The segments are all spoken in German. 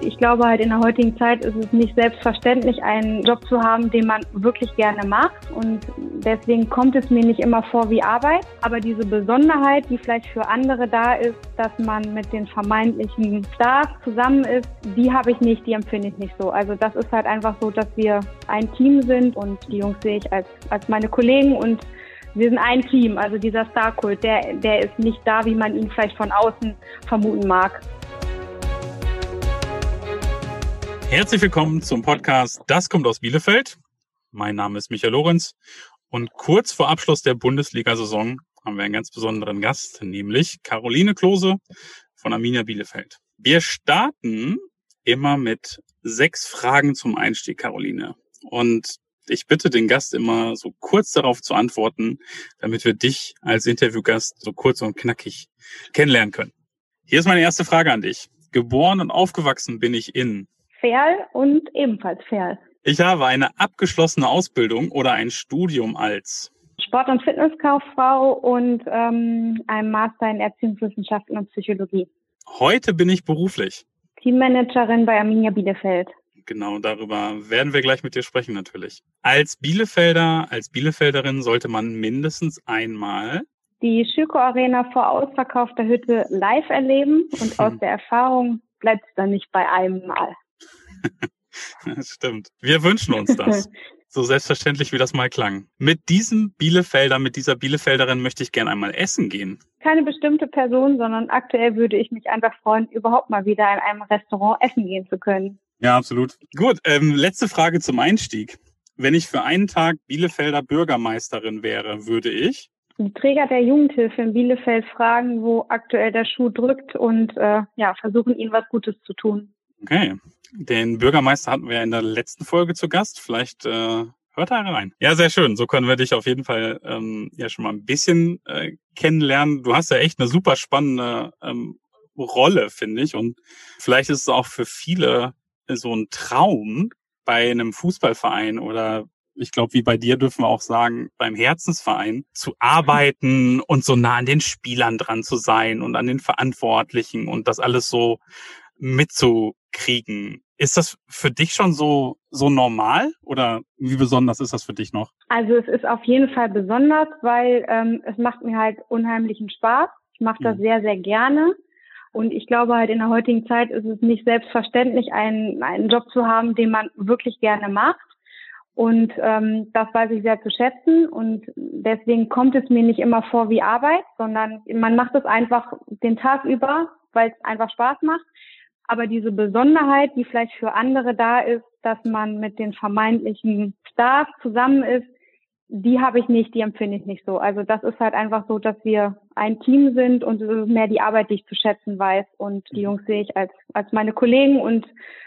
Ich glaube halt in der heutigen Zeit ist es nicht selbstverständlich, einen Job zu haben, den man wirklich gerne macht. Und deswegen kommt es mir nicht immer vor wie Arbeit. Aber diese Besonderheit, die vielleicht für andere da ist, dass man mit den vermeintlichen Stars zusammen ist, die habe ich nicht, die empfinde ich nicht so. Also das ist halt einfach so, dass wir ein Team sind und die Jungs sehe ich als, als meine Kollegen und wir sind ein Team. Also dieser Starkult, der, der ist nicht da, wie man ihn vielleicht von außen vermuten mag. Herzlich willkommen zum Podcast Das kommt aus Bielefeld. Mein Name ist Michael Lorenz und kurz vor Abschluss der Bundesliga-Saison haben wir einen ganz besonderen Gast, nämlich Caroline Klose von Arminia Bielefeld. Wir starten immer mit sechs Fragen zum Einstieg, Caroline. Und ich bitte den Gast immer so kurz darauf zu antworten, damit wir dich als Interviewgast so kurz und knackig kennenlernen können. Hier ist meine erste Frage an dich. Geboren und aufgewachsen bin ich in Ferl und ebenfalls Ferl. Ich habe eine abgeschlossene Ausbildung oder ein Studium als Sport- und Fitnesskauffrau und ähm, ein Master in Erziehungswissenschaften und Psychologie. Heute bin ich beruflich. Teammanagerin bei Arminia Bielefeld. Genau, darüber werden wir gleich mit dir sprechen natürlich. Als Bielefelder, als Bielefelderin sollte man mindestens einmal die Schüko Arena vor ausverkaufter Hütte live erleben und aus der Erfahrung bleibt es dann nicht bei einem Mal. Das stimmt. Wir wünschen uns das. so selbstverständlich wie das mal klang. Mit diesem Bielefelder, mit dieser Bielefelderin möchte ich gerne einmal essen gehen. Keine bestimmte Person, sondern aktuell würde ich mich einfach freuen, überhaupt mal wieder in einem Restaurant essen gehen zu können. Ja, absolut. Gut, ähm, letzte Frage zum Einstieg. Wenn ich für einen Tag Bielefelder Bürgermeisterin wäre, würde ich die Träger der Jugendhilfe in Bielefeld fragen, wo aktuell der Schuh drückt und äh, ja, versuchen ihnen was Gutes zu tun. Okay. Den Bürgermeister hatten wir in der letzten Folge zu Gast. Vielleicht äh, hört da rein. Ja, sehr schön. So können wir dich auf jeden Fall ähm, ja schon mal ein bisschen äh, kennenlernen. Du hast ja echt eine super spannende ähm, Rolle, finde ich. Und vielleicht ist es auch für viele so ein Traum, bei einem Fußballverein oder ich glaube, wie bei dir dürfen wir auch sagen, beim Herzensverein zu arbeiten und so nah an den Spielern dran zu sein und an den Verantwortlichen und das alles so mitzukriegen. Ist das für dich schon so, so normal oder wie besonders ist das für dich noch? Also es ist auf jeden Fall besonders, weil ähm, es macht mir halt unheimlichen Spaß. Ich mache das mhm. sehr, sehr gerne. Und ich glaube halt in der heutigen Zeit ist es nicht selbstverständlich, einen, einen Job zu haben, den man wirklich gerne macht. Und ähm, das weiß ich sehr zu schätzen. Und deswegen kommt es mir nicht immer vor wie Arbeit, sondern man macht es einfach den Tag über, weil es einfach Spaß macht. Aber diese Besonderheit, die vielleicht für andere da ist, dass man mit den vermeintlichen Stars zusammen ist, die habe ich nicht, die empfinde ich nicht so. Also das ist halt einfach so, dass wir ein Team sind und es ist mehr die Arbeit, die ich zu schätzen weiß. Und die Jungs sehe ich als, als meine Kollegen und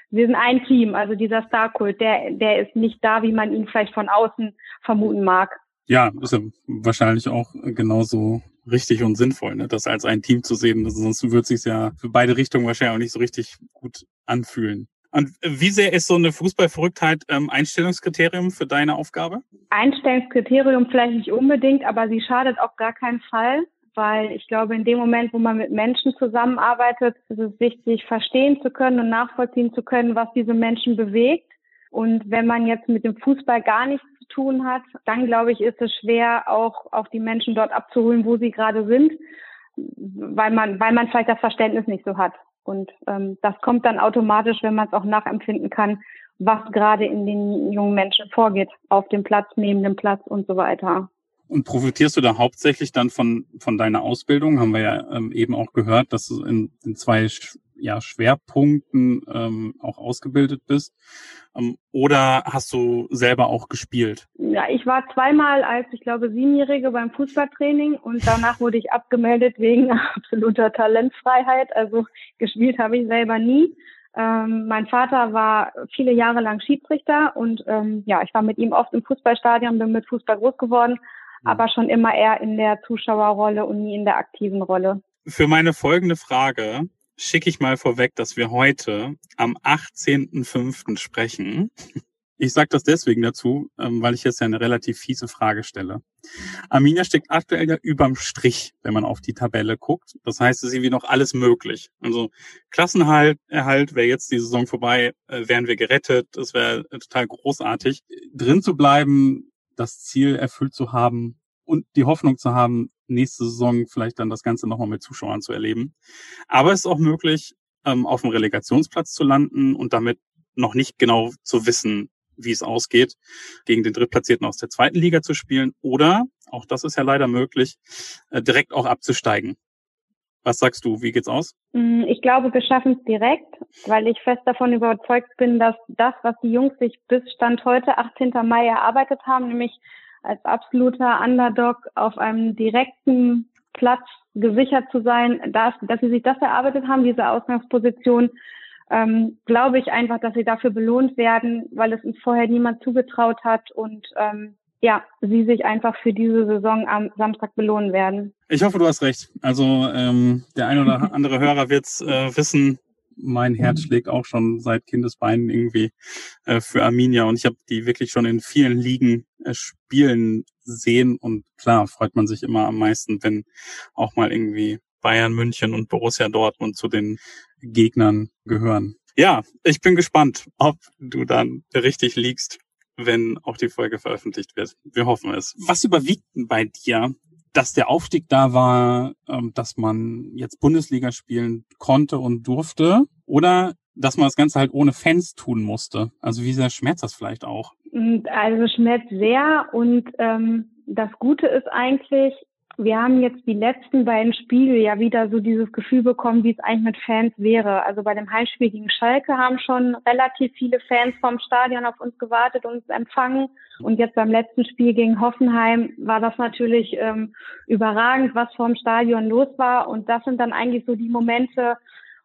wir sind ein Team. Also dieser Starkult, der, der ist nicht da, wie man ihn vielleicht von außen vermuten mag. Ja, ist ja wahrscheinlich auch genauso richtig und sinnvoll, ne? das als ein Team zu sehen. Sonst würde es sich ja für beide Richtungen wahrscheinlich auch nicht so richtig gut anfühlen. Und wie sehr ist so eine Fußballverrücktheit ähm, Einstellungskriterium für deine Aufgabe? Einstellungskriterium vielleicht nicht unbedingt, aber sie schadet auf gar keinen Fall, weil ich glaube, in dem Moment, wo man mit Menschen zusammenarbeitet, ist es wichtig, verstehen zu können und nachvollziehen zu können, was diese Menschen bewegt. Und wenn man jetzt mit dem Fußball gar nichts zu tun hat, dann glaube ich, ist es schwer, auch, auch die Menschen dort abzuholen, wo sie gerade sind, weil man, weil man vielleicht das Verständnis nicht so hat. Und ähm, das kommt dann automatisch, wenn man es auch nachempfinden kann, was gerade in den jungen Menschen vorgeht, auf dem Platz, neben dem Platz und so weiter. Und profitierst du da hauptsächlich dann von, von deiner Ausbildung? Haben wir ja ähm, eben auch gehört, dass du in, in zwei ja, Schwerpunkten ähm, auch ausgebildet bist. Ähm, oder hast du selber auch gespielt? Ja, ich war zweimal als, ich glaube, Siebenjährige beim Fußballtraining und danach wurde ich abgemeldet wegen absoluter Talentfreiheit. Also gespielt habe ich selber nie. Ähm, mein Vater war viele Jahre lang Schiedsrichter und ähm, ja, ich war mit ihm oft im Fußballstadion, bin mit Fußball groß geworden, mhm. aber schon immer eher in der Zuschauerrolle und nie in der aktiven Rolle. Für meine folgende Frage schicke ich mal vorweg, dass wir heute am 18.05. sprechen. Ich sage das deswegen dazu, ähm, weil ich jetzt ja eine relativ fiese Frage stelle. Arminia steckt aktuell ja überm Strich, wenn man auf die Tabelle guckt. Das heißt, es ist irgendwie noch alles möglich. Also Klassenerhalt Erhalt wäre jetzt die Saison vorbei, äh, wären wir gerettet. Das wäre total großartig. Drin zu bleiben, das Ziel erfüllt zu haben und die Hoffnung zu haben, nächste Saison vielleicht dann das Ganze nochmal mit Zuschauern zu erleben. Aber es ist auch möglich, ähm, auf dem Relegationsplatz zu landen und damit noch nicht genau zu wissen, wie es ausgeht, gegen den Drittplatzierten aus der zweiten Liga zu spielen oder, auch das ist ja leider möglich, äh, direkt auch abzusteigen. Was sagst du, wie geht's aus? Mm, ich glaube, wir schaffen es direkt, weil ich fest davon überzeugt bin, dass das, was die Jungs sich bis Stand heute, 18. Mai, erarbeitet haben, nämlich als absoluter Underdog auf einem direkten Platz gesichert zu sein, dass, dass sie sich das erarbeitet haben, diese Ausgangsposition, ähm, glaube ich einfach, dass sie dafür belohnt werden, weil es uns vorher niemand zugetraut hat und ähm, ja, sie sich einfach für diese Saison am Samstag belohnen werden. Ich hoffe, du hast recht. Also ähm, der ein oder andere Hörer wird äh, wissen, mein Herz schlägt auch schon seit Kindesbeinen irgendwie äh, für Arminia und ich habe die wirklich schon in vielen Ligen äh, spielen sehen und klar freut man sich immer am meisten, wenn auch mal irgendwie Bayern München und Borussia Dortmund zu den Gegnern gehören. Ja, ich bin gespannt, ob du dann richtig liegst, wenn auch die Folge veröffentlicht wird. Wir hoffen es. Was überwiegt denn bei dir, dass der Aufstieg da war, ähm, dass man jetzt Bundesliga spielen konnte und durfte oder dass man das Ganze halt ohne Fans tun musste? Also wie sehr schmerzt das vielleicht auch? Also schmerzt sehr und ähm, das Gute ist eigentlich, wir haben jetzt die letzten beiden Spiele ja wieder so dieses Gefühl bekommen, wie es eigentlich mit Fans wäre. Also bei dem Heimspiel gegen Schalke haben schon relativ viele Fans vom Stadion auf uns gewartet und uns empfangen. Und jetzt beim letzten Spiel gegen Hoffenheim war das natürlich ähm, überragend, was vom Stadion los war. Und das sind dann eigentlich so die Momente,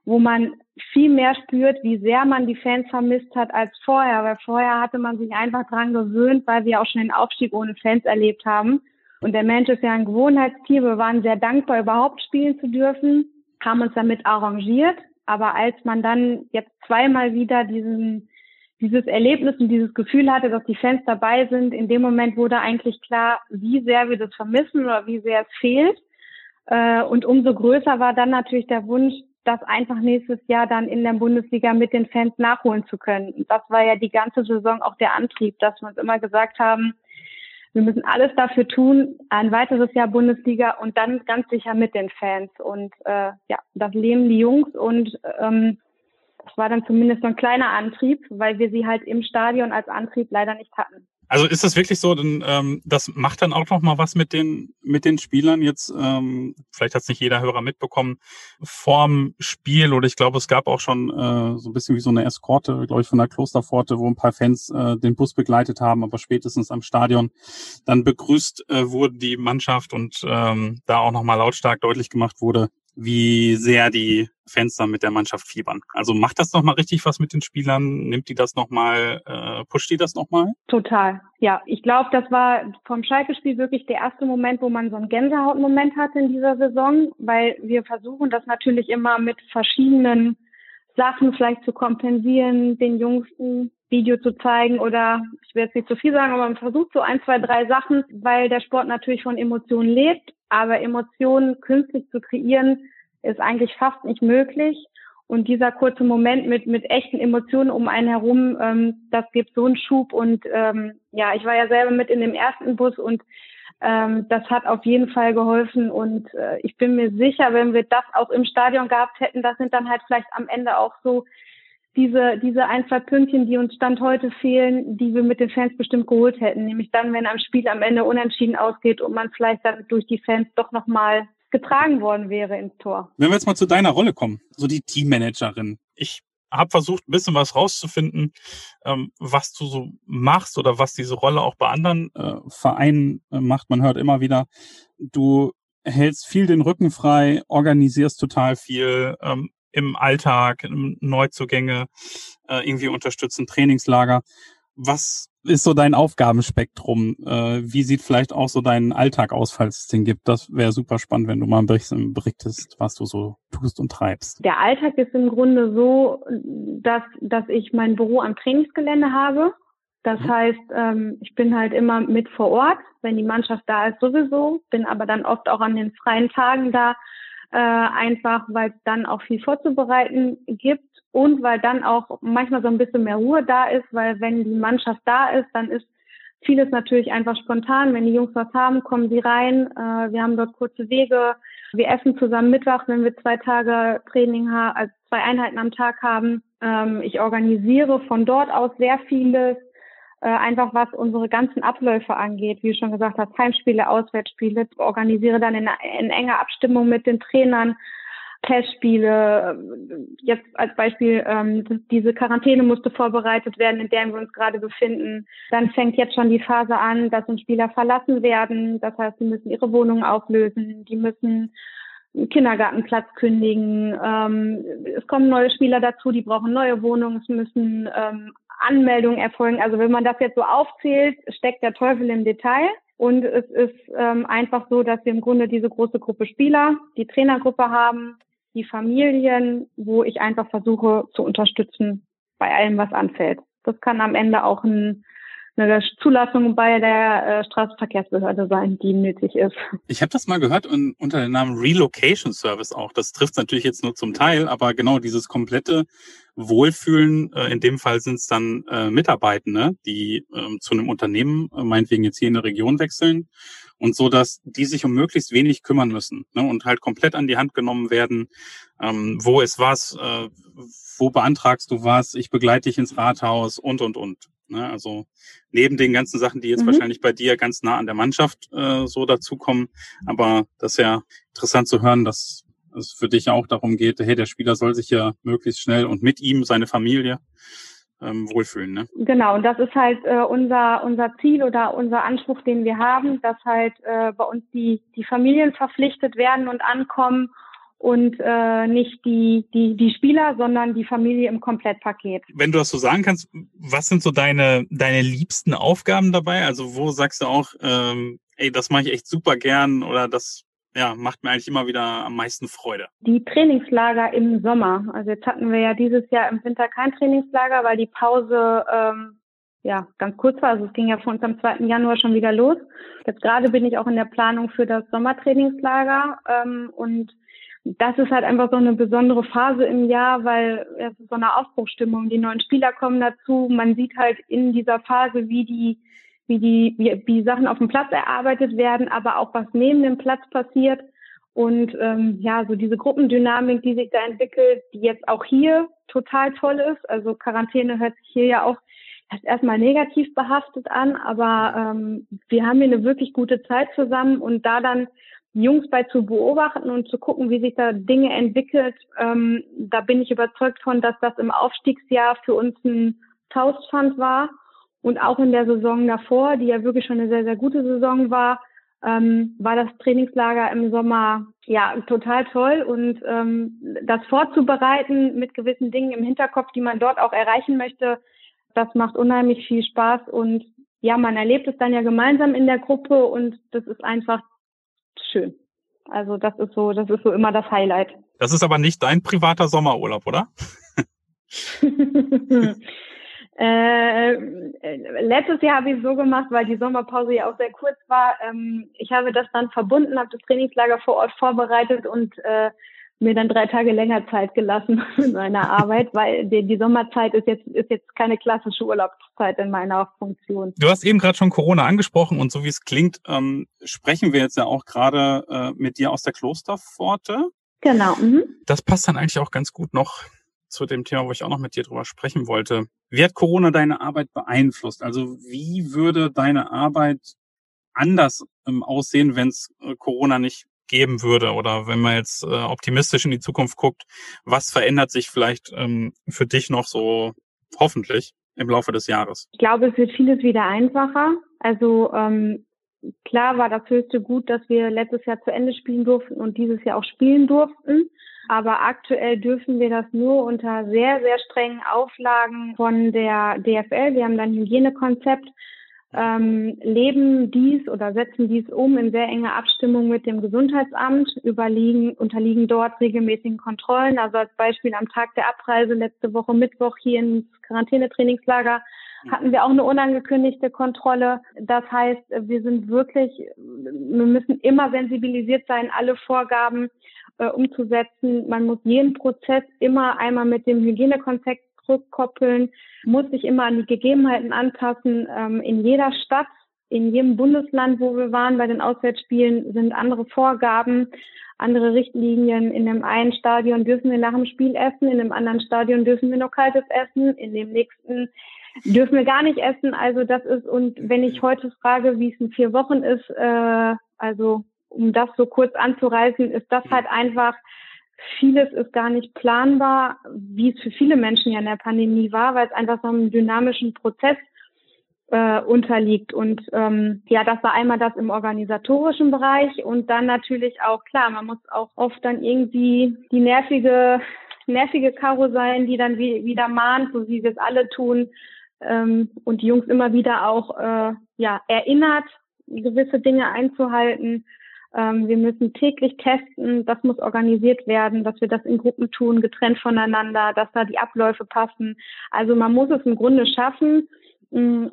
wo man viel mehr spürt, wie sehr man die Fans vermisst hat als vorher. Weil vorher hatte man sich einfach dran gewöhnt, weil wir auch schon den Aufstieg ohne Fans erlebt haben. Und der Mensch ist ja ein Gewohnheitstier. Wir waren sehr dankbar, überhaupt spielen zu dürfen, haben uns damit arrangiert. Aber als man dann jetzt zweimal wieder diesen, dieses Erlebnis und dieses Gefühl hatte, dass die Fans dabei sind, in dem Moment wurde eigentlich klar, wie sehr wir das vermissen oder wie sehr es fehlt. Äh, und umso größer war dann natürlich der Wunsch, das einfach nächstes Jahr dann in der Bundesliga mit den Fans nachholen zu können. Das war ja die ganze Saison auch der Antrieb, dass wir uns immer gesagt haben, wir müssen alles dafür tun, ein weiteres Jahr Bundesliga und dann ganz sicher mit den Fans. Und äh, ja, das leben die Jungs und ähm, das war dann zumindest so ein kleiner Antrieb, weil wir sie halt im Stadion als Antrieb leider nicht hatten. Also ist das wirklich so, denn, ähm, das macht dann auch noch mal was mit den mit den Spielern jetzt. Ähm, vielleicht hat es nicht jeder Hörer mitbekommen vorm Spiel oder ich glaube, es gab auch schon äh, so ein bisschen wie so eine Eskorte, glaube ich, von der Klosterpforte, wo ein paar Fans äh, den Bus begleitet haben, aber spätestens am Stadion dann begrüßt äh, wurde die Mannschaft und ähm, da auch noch mal lautstark deutlich gemacht wurde, wie sehr die Fans dann mit der Mannschaft fiebern. Also macht das nochmal richtig was mit den Spielern? Nimmt die das nochmal, äh, pusht die das nochmal? Total, ja. Ich glaube, das war vom Schalke-Spiel wirklich der erste Moment, wo man so einen Gänsehautmoment hatte in dieser Saison, weil wir versuchen das natürlich immer mit verschiedenen Sachen vielleicht zu kompensieren, den Jungs Video zu zeigen oder ich will jetzt nicht zu viel sagen, aber man versucht so ein, zwei, drei Sachen, weil der Sport natürlich von Emotionen lebt aber Emotionen künstlich zu kreieren, ist eigentlich fast nicht möglich. Und dieser kurze Moment mit, mit echten Emotionen um einen herum, ähm, das gibt so einen Schub. Und ähm, ja, ich war ja selber mit in dem ersten Bus und ähm, das hat auf jeden Fall geholfen. Und äh, ich bin mir sicher, wenn wir das auch im Stadion gehabt hätten, das sind dann halt vielleicht am Ende auch so diese, diese ein, zwei Pünktchen, die uns Stand heute fehlen, die wir mit den Fans bestimmt geholt hätten. Nämlich dann, wenn am Spiel am Ende unentschieden ausgeht und man vielleicht dann durch die Fans doch nochmal getragen worden wäre ins Tor. Wenn wir jetzt mal zu deiner Rolle kommen, so die Teammanagerin. Ich habe versucht, ein bisschen was rauszufinden, ähm, was du so machst oder was diese Rolle auch bei anderen äh, Vereinen äh, macht. Man hört immer wieder, du hältst viel den Rücken frei, organisierst total viel, ähm, im Alltag, Neuzugänge äh, irgendwie unterstützen, Trainingslager. Was ist so dein Aufgabenspektrum? Äh, wie sieht vielleicht auch so dein Alltag aus, falls es den gibt? Das wäre super spannend, wenn du mal berichtest, was du so tust und treibst. Der Alltag ist im Grunde so, dass, dass ich mein Büro am Trainingsgelände habe. Das mhm. heißt, ähm, ich bin halt immer mit vor Ort, wenn die Mannschaft da ist sowieso, bin aber dann oft auch an den freien Tagen da, äh, einfach weil es dann auch viel vorzubereiten gibt und weil dann auch manchmal so ein bisschen mehr Ruhe da ist, weil wenn die Mannschaft da ist, dann ist vieles natürlich einfach spontan. Wenn die Jungs was haben, kommen sie rein. Äh, wir haben dort kurze Wege. Wir essen zusammen Mittag, wenn wir zwei Tage Training haben, also zwei Einheiten am Tag haben. Ähm, ich organisiere von dort aus sehr vieles äh, einfach was unsere ganzen Abläufe angeht, wie du schon gesagt hast, Heimspiele, Auswärtsspiele, organisiere dann in, in enger Abstimmung mit den Trainern Testspiele. Jetzt als Beispiel, ähm, diese Quarantäne musste vorbereitet werden, in der wir uns gerade befinden. Dann fängt jetzt schon die Phase an, dass uns Spieler verlassen werden. Das heißt, sie müssen ihre Wohnung auflösen, die müssen Kindergartenplatz kündigen. Ähm, es kommen neue Spieler dazu, die brauchen neue Wohnungen, es müssen ähm, Anmeldungen erfolgen. Also wenn man das jetzt so aufzählt, steckt der Teufel im Detail. Und es ist ähm, einfach so, dass wir im Grunde diese große Gruppe Spieler, die Trainergruppe haben, die Familien, wo ich einfach versuche zu unterstützen bei allem, was anfällt. Das kann am Ende auch ein eine Zulassung bei der äh, Straßenverkehrsbehörde sein, die nötig ist. Ich habe das mal gehört und unter dem Namen Relocation Service auch. Das trifft natürlich jetzt nur zum Teil, aber genau dieses komplette Wohlfühlen, äh, in dem Fall sind es dann äh, Mitarbeitende, die äh, zu einem Unternehmen, äh, meinetwegen jetzt hier in der Region wechseln und so, dass die sich um möglichst wenig kümmern müssen ne, und halt komplett an die Hand genommen werden. Ähm, wo ist was? Äh, wo beantragst du was? Ich begleite dich ins Rathaus und und und. Ne? Also neben den ganzen Sachen, die jetzt mhm. wahrscheinlich bei dir ganz nah an der Mannschaft äh, so dazukommen. Aber das ist ja interessant zu hören, dass es für dich auch darum geht, hey, der Spieler soll sich ja möglichst schnell und mit ihm seine Familie ähm, wohlfühlen. Ne? Genau, und das ist halt äh, unser unser Ziel oder unser Anspruch, den wir haben, dass halt äh, bei uns die die Familien verpflichtet werden und ankommen und äh, nicht die, die, die Spieler, sondern die Familie im Komplettpaket. Wenn du das so sagen kannst, was sind so deine, deine liebsten Aufgaben dabei? Also wo sagst du auch, ähm, ey, das mache ich echt super gern oder das ja, macht mir eigentlich immer wieder am meisten Freude. Die Trainingslager im Sommer. Also jetzt hatten wir ja dieses Jahr im Winter kein Trainingslager, weil die Pause ähm, ja ganz kurz war. Also es ging ja von uns am 2. Januar schon wieder los. Jetzt gerade bin ich auch in der Planung für das Sommertrainingslager ähm, und das ist halt einfach so eine besondere Phase im Jahr, weil es ist so eine Aufbruchstimmung. Die neuen Spieler kommen dazu. Man sieht halt in dieser Phase, wie die, wie die, wie, wie Sachen auf dem Platz erarbeitet werden, aber auch was neben dem Platz passiert. Und ähm, ja, so diese Gruppendynamik, die sich da entwickelt, die jetzt auch hier total toll ist. Also Quarantäne hört sich hier ja auch erst erstmal negativ behaftet an, aber ähm, wir haben hier eine wirklich gute Zeit zusammen und da dann Jungs bei zu beobachten und zu gucken, wie sich da Dinge entwickelt, ähm, da bin ich überzeugt von, dass das im Aufstiegsjahr für uns ein Faustpfand war. Und auch in der Saison davor, die ja wirklich schon eine sehr, sehr gute Saison war, ähm, war das Trainingslager im Sommer ja total toll. Und ähm, das vorzubereiten mit gewissen Dingen im Hinterkopf, die man dort auch erreichen möchte, das macht unheimlich viel Spaß. Und ja, man erlebt es dann ja gemeinsam in der Gruppe und das ist einfach schön. Also das ist so, das ist so immer das Highlight. Das ist aber nicht dein privater Sommerurlaub, oder? äh, letztes Jahr habe ich es so gemacht, weil die Sommerpause ja auch sehr kurz war. Ähm, ich habe das dann verbunden, habe das Trainingslager vor Ort vorbereitet und äh, mir dann drei Tage länger Zeit gelassen in meiner Arbeit, weil die, die, Sommerzeit ist jetzt, ist jetzt keine klassische Urlaubszeit in meiner Funktion. Du hast eben gerade schon Corona angesprochen und so wie es klingt, ähm, sprechen wir jetzt ja auch gerade äh, mit dir aus der Klosterpforte. Genau. Mhm. Das passt dann eigentlich auch ganz gut noch zu dem Thema, wo ich auch noch mit dir drüber sprechen wollte. Wie hat Corona deine Arbeit beeinflusst? Also wie würde deine Arbeit anders ähm, aussehen, wenn es äh, Corona nicht geben würde oder wenn man jetzt äh, optimistisch in die Zukunft guckt, was verändert sich vielleicht ähm, für dich noch so hoffentlich im Laufe des Jahres? Ich glaube, es wird vieles wieder einfacher. Also ähm, klar war das höchste Gut, dass wir letztes Jahr zu Ende spielen durften und dieses Jahr auch spielen durften. Aber aktuell dürfen wir das nur unter sehr, sehr strengen Auflagen von der DFL. Wir haben dann Hygienekonzept ähm, leben dies oder setzen dies um in sehr enger Abstimmung mit dem Gesundheitsamt, überliegen, unterliegen dort regelmäßigen Kontrollen. Also als Beispiel am Tag der Abreise letzte Woche Mittwoch hier ins Quarantänetrainingslager hatten wir auch eine unangekündigte Kontrolle. Das heißt, wir sind wirklich, wir müssen immer sensibilisiert sein, alle Vorgaben äh, umzusetzen. Man muss jeden Prozess immer einmal mit dem Hygienekonzept zurückkoppeln, muss sich immer an die Gegebenheiten anpassen. Ähm, in jeder Stadt, in jedem Bundesland, wo wir waren bei den Auswärtsspielen, sind andere Vorgaben, andere Richtlinien. In dem einen Stadion dürfen wir nach dem Spiel essen, in dem anderen Stadion dürfen wir noch kaltes essen, in dem nächsten dürfen wir gar nicht essen. Also das ist, und wenn ich heute frage, wie es in vier Wochen ist, äh, also um das so kurz anzureißen, ist das halt einfach, vieles ist gar nicht planbar, wie es für viele Menschen ja in der Pandemie war, weil es einfach so einem dynamischen Prozess äh, unterliegt. Und ähm, ja, das war einmal das im organisatorischen Bereich und dann natürlich auch, klar, man muss auch oft dann irgendwie die nervige, nervige Karo sein, die dann wie, wieder mahnt, so wie wir es alle tun, ähm, und die Jungs immer wieder auch äh, ja, erinnert, gewisse Dinge einzuhalten. Ähm, wir müssen täglich testen, das muss organisiert werden, dass wir das in Gruppen tun, getrennt voneinander, dass da die Abläufe passen. Also man muss es im Grunde schaffen,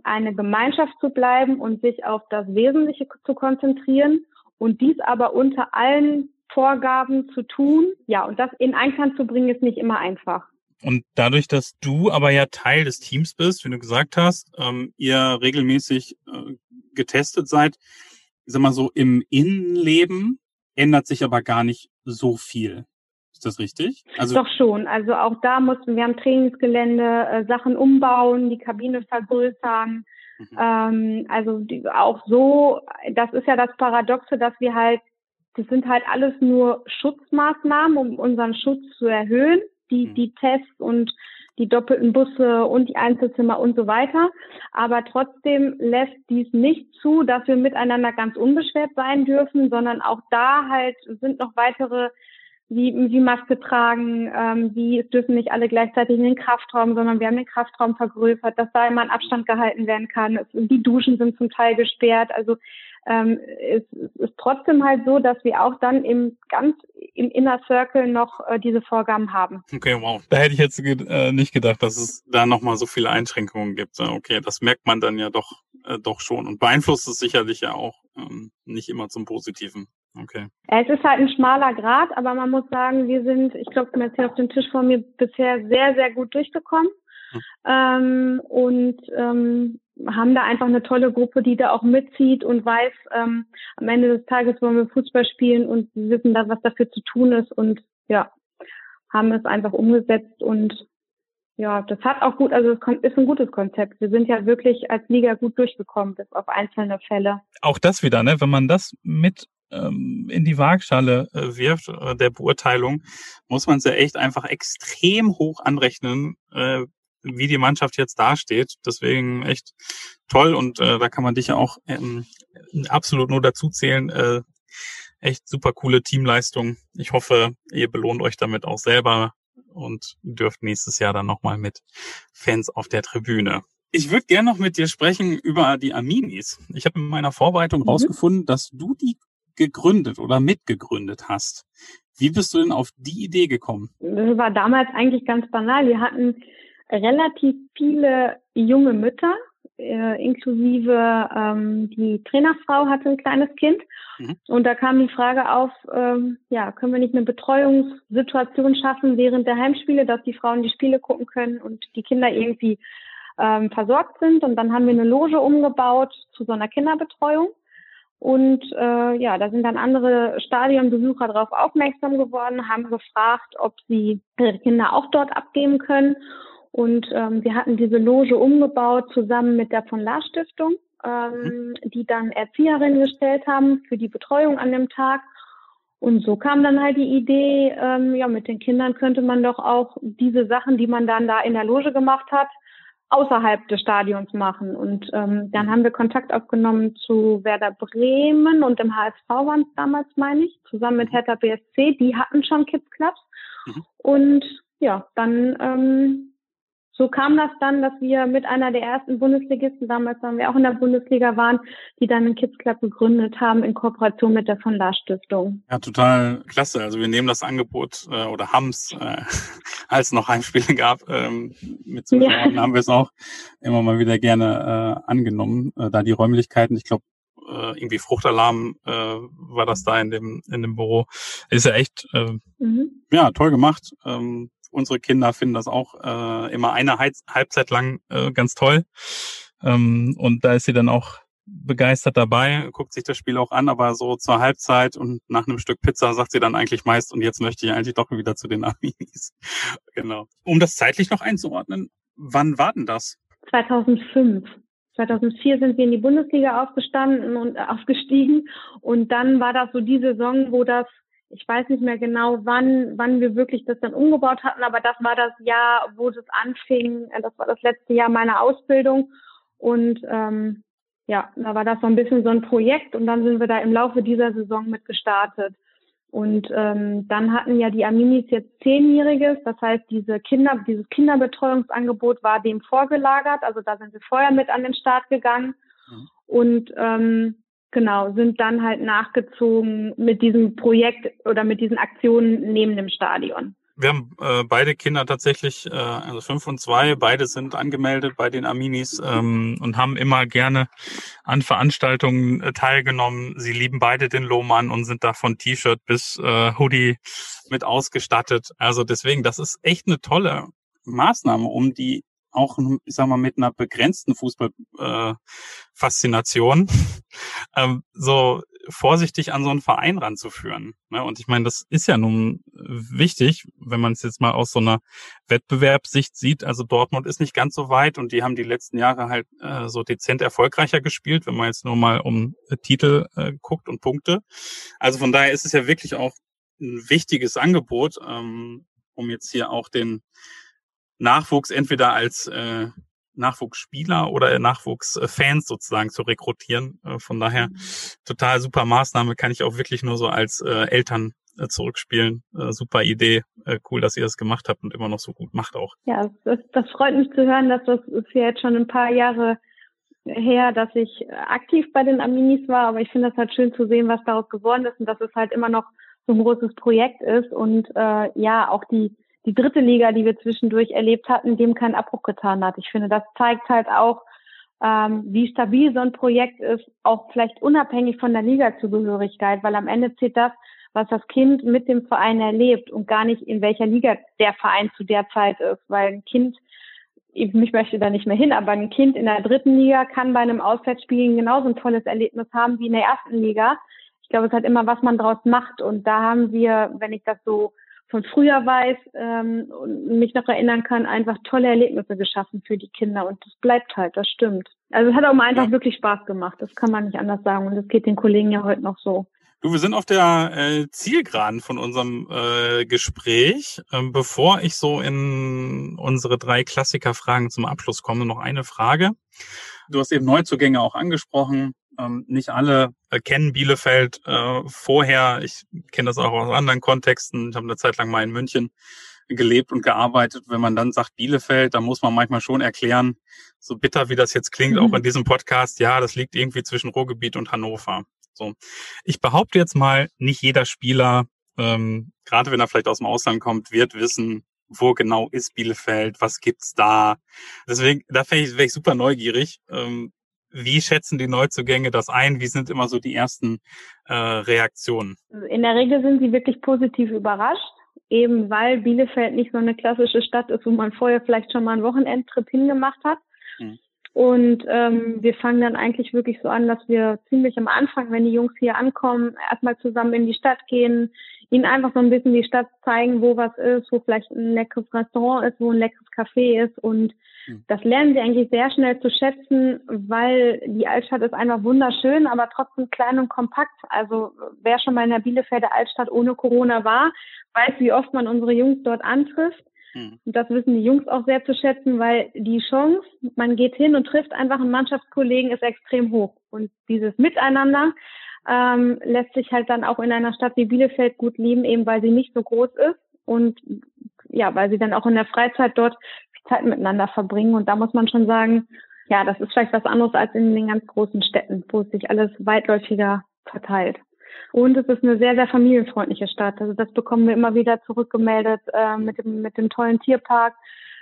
eine Gemeinschaft zu bleiben und sich auf das Wesentliche zu konzentrieren und dies aber unter allen Vorgaben zu tun. Ja, und das in Einklang zu bringen, ist nicht immer einfach. Und dadurch, dass du aber ja Teil des Teams bist, wie du gesagt hast, ähm, ihr regelmäßig äh, getestet seid, ich sag mal so, im Innenleben ändert sich aber gar nicht so viel. Ist das richtig? Also Doch schon. Also auch da mussten wir am Trainingsgelände äh, Sachen umbauen, die Kabine vergrößern. Mhm. Ähm, also die, auch so, das ist ja das Paradoxe, dass wir halt, das sind halt alles nur Schutzmaßnahmen, um unseren Schutz zu erhöhen die, mhm. die Tests und die doppelten Busse und die Einzelzimmer und so weiter. Aber trotzdem lässt dies nicht zu, dass wir miteinander ganz unbeschwert sein dürfen, sondern auch da halt sind noch weitere wie, wie Maske tragen, ähm, wie es dürfen nicht alle gleichzeitig in den Kraftraum, sondern wir haben den Kraftraum vergrößert, dass da immer ein Abstand gehalten werden kann. Es, die Duschen sind zum Teil gesperrt. Also ähm, es, es ist trotzdem halt so, dass wir auch dann im ganz im Inner Circle noch äh, diese Vorgaben haben. Okay, wow. Da hätte ich jetzt äh, nicht gedacht, dass es da nochmal so viele Einschränkungen gibt. Okay, das merkt man dann ja doch äh, doch schon und beeinflusst es sicherlich ja auch ähm, nicht immer zum Positiven. Okay. Es ist halt ein schmaler Grad, aber man muss sagen, wir sind, ich glaube, jetzt hier auf dem Tisch vor mir bisher sehr, sehr gut durchgekommen. Hm. Ähm, und ähm, haben da einfach eine tolle Gruppe, die da auch mitzieht und weiß, ähm, am Ende des Tages wollen wir Fußball spielen und sie wissen da, was dafür zu tun ist und ja, haben es einfach umgesetzt und ja, das hat auch gut, also es ist ein gutes Konzept. Wir sind ja wirklich als Liga gut durchgekommen, bis auf einzelne Fälle. Auch das wieder, ne? Wenn man das mit in die Waagschale äh, wirft, äh, der Beurteilung, muss man es ja echt einfach extrem hoch anrechnen, äh, wie die Mannschaft jetzt dasteht. Deswegen echt toll und da kann man dich ja auch ähm, absolut nur dazu zählen. Äh, echt super coole Teamleistung. Ich hoffe, ihr belohnt euch damit auch selber und dürft nächstes Jahr dann nochmal mit Fans auf der Tribüne. Ich würde gerne noch mit dir sprechen über die Aminis. Ich habe in meiner Vorbereitung mhm. rausgefunden, dass du die gegründet oder mitgegründet hast. Wie bist du denn auf die Idee gekommen? Das war damals eigentlich ganz banal. Wir hatten relativ viele junge Mütter, äh, inklusive ähm, die Trainerfrau hatte ein kleines Kind. Mhm. Und da kam die Frage auf, ähm, ja, können wir nicht eine Betreuungssituation schaffen während der Heimspiele, dass die Frauen die Spiele gucken können und die Kinder irgendwie ähm, versorgt sind. Und dann haben wir eine Loge umgebaut zu so einer Kinderbetreuung. Und äh, ja, da sind dann andere Stadionbesucher darauf aufmerksam geworden, haben gefragt, ob sie ihre Kinder auch dort abgeben können. Und ähm, wir hatten diese Loge umgebaut zusammen mit der von Lars Stiftung, ähm, mhm. die dann Erzieherinnen gestellt haben für die Betreuung an dem Tag. Und so kam dann halt die Idee, ähm, ja, mit den Kindern könnte man doch auch diese Sachen, die man dann da in der Loge gemacht hat, außerhalb des Stadions machen. Und ähm, dann haben wir Kontakt aufgenommen zu Werder Bremen und dem HSV waren es damals, meine ich, zusammen mit Hertha BSC. Die hatten schon Kids Clubs. Mhm. Und ja, dann ähm, so kam das dann, dass wir mit einer der ersten Bundesligisten, damals waren wir auch in der Bundesliga waren, die dann einen Kids Club gegründet haben in Kooperation mit der von Lars Stiftung. Ja, total klasse. Also wir nehmen das Angebot äh, oder haben's, äh, als es noch Heimspiele gab, ähm, mit Zuschauern ja. haben wir es auch immer mal wieder gerne äh, angenommen, äh, da die Räumlichkeiten, ich glaube, äh, irgendwie Fruchtalarm äh, war das da in dem in dem Büro. Ist ja echt äh, mhm. ja toll gemacht. Ähm, unsere Kinder finden das auch äh, immer eine Heiz Halbzeit lang äh, ganz toll. Ähm, und da ist sie dann auch begeistert dabei, guckt sich das Spiel auch an, aber so zur Halbzeit und nach einem Stück Pizza sagt sie dann eigentlich meist, und jetzt möchte ich eigentlich doch wieder zu den Amis. genau. Um das zeitlich noch einzuordnen, wann war denn das? 2005. 2004 sind wir in die Bundesliga aufgestanden und aufgestiegen und dann war das so die Saison, wo das ich weiß nicht mehr genau, wann, wann wir wirklich das dann umgebaut hatten, aber das war das Jahr, wo das anfing. Äh, das war das letzte Jahr meiner Ausbildung. Und ähm, ja, da war das so ein bisschen so ein Projekt und dann sind wir da im Laufe dieser Saison mit gestartet. Und ähm, dann hatten ja die Aminis jetzt zehnjähriges, das heißt, diese Kinder, dieses Kinderbetreuungsangebot war dem vorgelagert. Also da sind wir vorher mit an den Start gegangen. Mhm. Und ähm, Genau, sind dann halt nachgezogen mit diesem Projekt oder mit diesen Aktionen neben dem Stadion. Wir haben äh, beide Kinder tatsächlich, äh, also fünf und zwei, beide sind angemeldet bei den Aminis ähm, und haben immer gerne an Veranstaltungen äh, teilgenommen. Sie lieben beide den Lohmann und sind da von T-Shirt bis äh, Hoodie mit ausgestattet. Also deswegen, das ist echt eine tolle Maßnahme, um die auch, ich sag mal, mit einer begrenzten Fußballfaszination äh, ähm, so vorsichtig an so einen Verein ranzuführen. Ne? Und ich meine, das ist ja nun wichtig, wenn man es jetzt mal aus so einer Wettbewerbssicht sieht. Also Dortmund ist nicht ganz so weit und die haben die letzten Jahre halt äh, so dezent erfolgreicher gespielt, wenn man jetzt nur mal um äh, Titel äh, guckt und Punkte. Also von daher ist es ja wirklich auch ein wichtiges Angebot, ähm, um jetzt hier auch den Nachwuchs entweder als äh, Nachwuchsspieler oder Nachwuchsfans sozusagen zu rekrutieren. Äh, von daher mhm. total super Maßnahme, kann ich auch wirklich nur so als äh, Eltern äh, zurückspielen. Äh, super Idee, äh, cool, dass ihr das gemacht habt und immer noch so gut macht auch. Ja, das, das freut mich zu hören, dass das ist ja jetzt schon ein paar Jahre her, dass ich aktiv bei den Aminis war, aber ich finde das halt schön zu sehen, was daraus geworden ist und dass es halt immer noch so ein großes Projekt ist und äh, ja auch die die dritte Liga, die wir zwischendurch erlebt hatten, dem keinen Abbruch getan hat. Ich finde, das zeigt halt auch, ähm, wie stabil so ein Projekt ist, auch vielleicht unabhängig von der Ligazugehörigkeit, weil am Ende zählt das, was das Kind mit dem Verein erlebt und gar nicht in welcher Liga der Verein zu der Zeit ist, weil ein Kind ich möchte da nicht mehr hin, aber ein Kind in der dritten Liga kann bei einem Auswärtsspiel genauso ein tolles Erlebnis haben wie in der ersten Liga. Ich glaube, es hat immer, was man draus macht. Und da haben wir, wenn ich das so von früher weiß ähm, und mich noch erinnern kann, einfach tolle Erlebnisse geschaffen für die Kinder und das bleibt halt, das stimmt. Also es hat auch mal einfach ja. wirklich Spaß gemacht, das kann man nicht anders sagen und das geht den Kollegen ja heute noch so. Du, wir sind auf der äh, Zielgeraden von unserem äh, Gespräch. Ähm, bevor ich so in unsere drei Klassikerfragen zum Abschluss komme, noch eine Frage. Du hast eben Neuzugänge auch angesprochen. Ähm, nicht alle äh, kennen Bielefeld äh, vorher. Ich kenne das auch aus anderen Kontexten. Ich habe eine Zeit lang mal in München gelebt und gearbeitet. Wenn man dann sagt Bielefeld, dann muss man manchmal schon erklären, so bitter wie das jetzt klingt, mhm. auch in diesem Podcast, ja, das liegt irgendwie zwischen Ruhrgebiet und Hannover. So, ich behaupte jetzt mal, nicht jeder Spieler, ähm, gerade wenn er vielleicht aus dem Ausland kommt, wird wissen, wo genau ist Bielefeld, was gibt's da. Deswegen, da wäre ich, wär ich super neugierig. Ähm, wie schätzen die Neuzugänge das ein? Wie sind immer so die ersten äh, Reaktionen? In der Regel sind sie wirklich positiv überrascht, eben weil Bielefeld nicht so eine klassische Stadt ist, wo man vorher vielleicht schon mal einen Wochenendtrip hingemacht hat. Mhm. Und ähm, wir fangen dann eigentlich wirklich so an, dass wir ziemlich am Anfang, wenn die Jungs hier ankommen, erstmal zusammen in die Stadt gehen, ihnen einfach so ein bisschen die Stadt zeigen, wo was ist, wo vielleicht ein leckeres Restaurant ist, wo ein leckeres Café ist. Und hm. das lernen sie eigentlich sehr schnell zu schätzen, weil die Altstadt ist einfach wunderschön, aber trotzdem klein und kompakt. Also wer schon mal in der Bielefelder Altstadt ohne Corona war, weiß, wie oft man unsere Jungs dort antrifft. Hm. Und das wissen die Jungs auch sehr zu schätzen, weil die Chance, man geht hin und trifft einfach einen Mannschaftskollegen, ist extrem hoch. Und dieses Miteinander ähm, lässt sich halt dann auch in einer Stadt wie Bielefeld gut leben, eben weil sie nicht so groß ist und ja, weil sie dann auch in der Freizeit dort Zeit miteinander verbringen. Und da muss man schon sagen, ja, das ist vielleicht was anderes als in den ganz großen Städten, wo sich alles weitläufiger verteilt. Und es ist eine sehr, sehr familienfreundliche Stadt. Also das bekommen wir immer wieder zurückgemeldet äh, mit, dem, mit dem tollen Tierpark,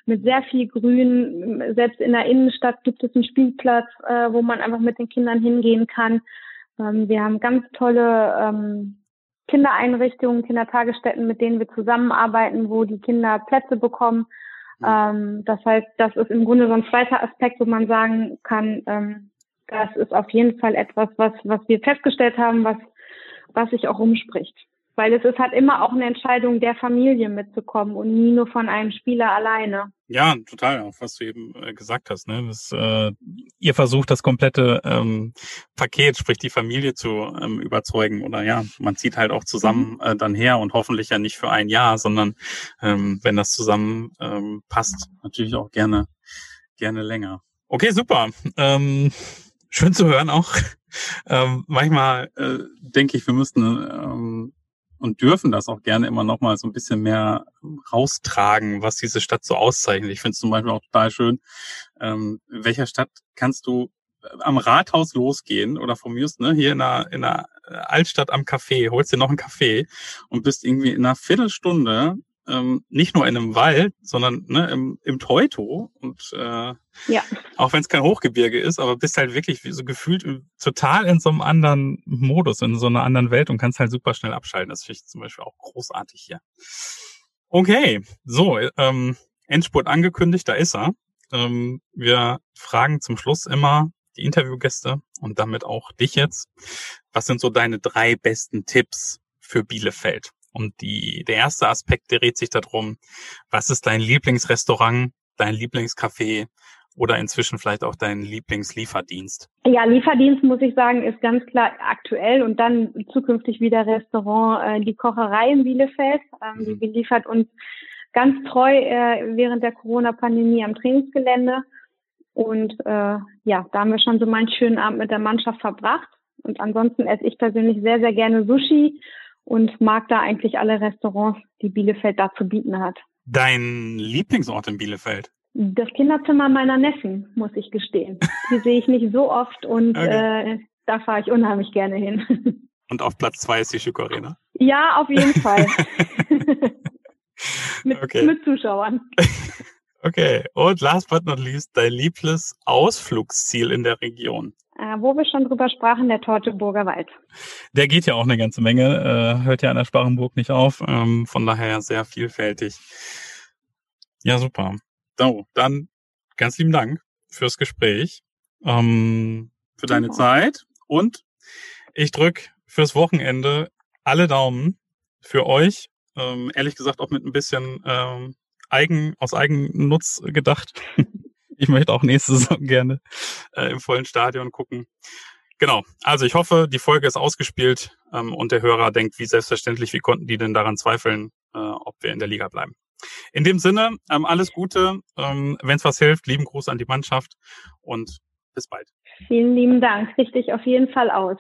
mit sehr viel Grün. Selbst in der Innenstadt gibt es einen Spielplatz, äh, wo man einfach mit den Kindern hingehen kann. Ähm, wir haben ganz tolle ähm, Kindereinrichtungen, Kindertagesstätten, mit denen wir zusammenarbeiten, wo die Kinder Plätze bekommen. Mhm. Ähm, das heißt, das ist im Grunde so ein zweiter Aspekt, wo man sagen kann, ähm, das ist auf jeden Fall etwas, was, was wir festgestellt haben, was, was sich auch umspricht. Weil es ist halt immer auch eine Entscheidung der Familie mitzukommen und nie nur von einem Spieler alleine. Ja, total, auch was du eben äh, gesagt hast. Ne? Das, äh, ihr versucht das komplette ähm, Paket, sprich die Familie zu ähm, überzeugen. Oder ja, man zieht halt auch zusammen mhm. äh, dann her und hoffentlich ja nicht für ein Jahr, sondern ähm, wenn das zusammen ähm, passt, natürlich auch gerne, gerne länger. Okay, super. Ähm, schön zu hören auch. Ähm, manchmal äh, denke ich, wir müssten ähm, und dürfen das auch gerne immer noch mal so ein bisschen mehr raustragen, was diese Stadt so auszeichnet. Ich finde es zum Beispiel auch total schön. Ähm, in welcher Stadt kannst du äh, am Rathaus losgehen oder von mir ne, hier in der, in der Altstadt am Café, holst dir noch einen Kaffee und bist irgendwie in einer Viertelstunde ähm, nicht nur in einem Wald, sondern ne, im, im Teuto und äh, ja. auch wenn es kein Hochgebirge ist, aber bist halt wirklich so gefühlt total in so einem anderen Modus, in so einer anderen Welt und kannst halt super schnell abschalten. Das finde ich zum Beispiel auch großartig hier. Okay, so, ähm, Endspurt angekündigt, da ist er. Ähm, wir fragen zum Schluss immer die Interviewgäste und damit auch dich jetzt. Was sind so deine drei besten Tipps für Bielefeld? Und die, der erste Aspekt dreht sich darum, was ist dein Lieblingsrestaurant, dein Lieblingscafé oder inzwischen vielleicht auch dein Lieblingslieferdienst? Ja, Lieferdienst muss ich sagen, ist ganz klar aktuell und dann zukünftig wieder Restaurant, äh, die Kocherei in Bielefeld. Ähm, mhm. Die beliefert uns ganz treu äh, während der Corona-Pandemie am Trainingsgelände. Und äh, ja, da haben wir schon so meinen schönen Abend mit der Mannschaft verbracht. Und ansonsten esse ich persönlich sehr, sehr gerne Sushi und mag da eigentlich alle Restaurants, die Bielefeld da zu bieten hat. Dein Lieblingsort in Bielefeld? Das Kinderzimmer meiner Neffen, muss ich gestehen. Die sehe ich nicht so oft und okay. äh, da fahre ich unheimlich gerne hin. Und auf Platz zwei ist die Schück Arena? Ja, auf jeden Fall. mit, okay. mit Zuschauern. Okay, und last but not least, dein liebstes Ausflugsziel in der Region? Äh, wo wir schon drüber sprachen, der Teutoburger Wald. Der geht ja auch eine ganze Menge, äh, hört ja an der Sparrenburg nicht auf, ähm, von daher sehr vielfältig. Ja, super. So, dann ganz lieben Dank fürs Gespräch, ähm, für deine ja. Zeit und ich drück fürs Wochenende alle Daumen für euch. Ähm, ehrlich gesagt auch mit ein bisschen ähm, Eigen, aus Eigennutz gedacht. ich möchte auch nächste Saison gerne äh, im vollen Stadion gucken. Genau. Also ich hoffe, die Folge ist ausgespielt ähm, und der Hörer denkt, wie selbstverständlich, wie konnten die denn daran zweifeln, äh, ob wir in der Liga bleiben. In dem Sinne, ähm, alles Gute. Ähm, Wenn es was hilft, lieben Gruß an die Mannschaft und bis bald. Vielen lieben Dank. Richtig auf jeden Fall aus.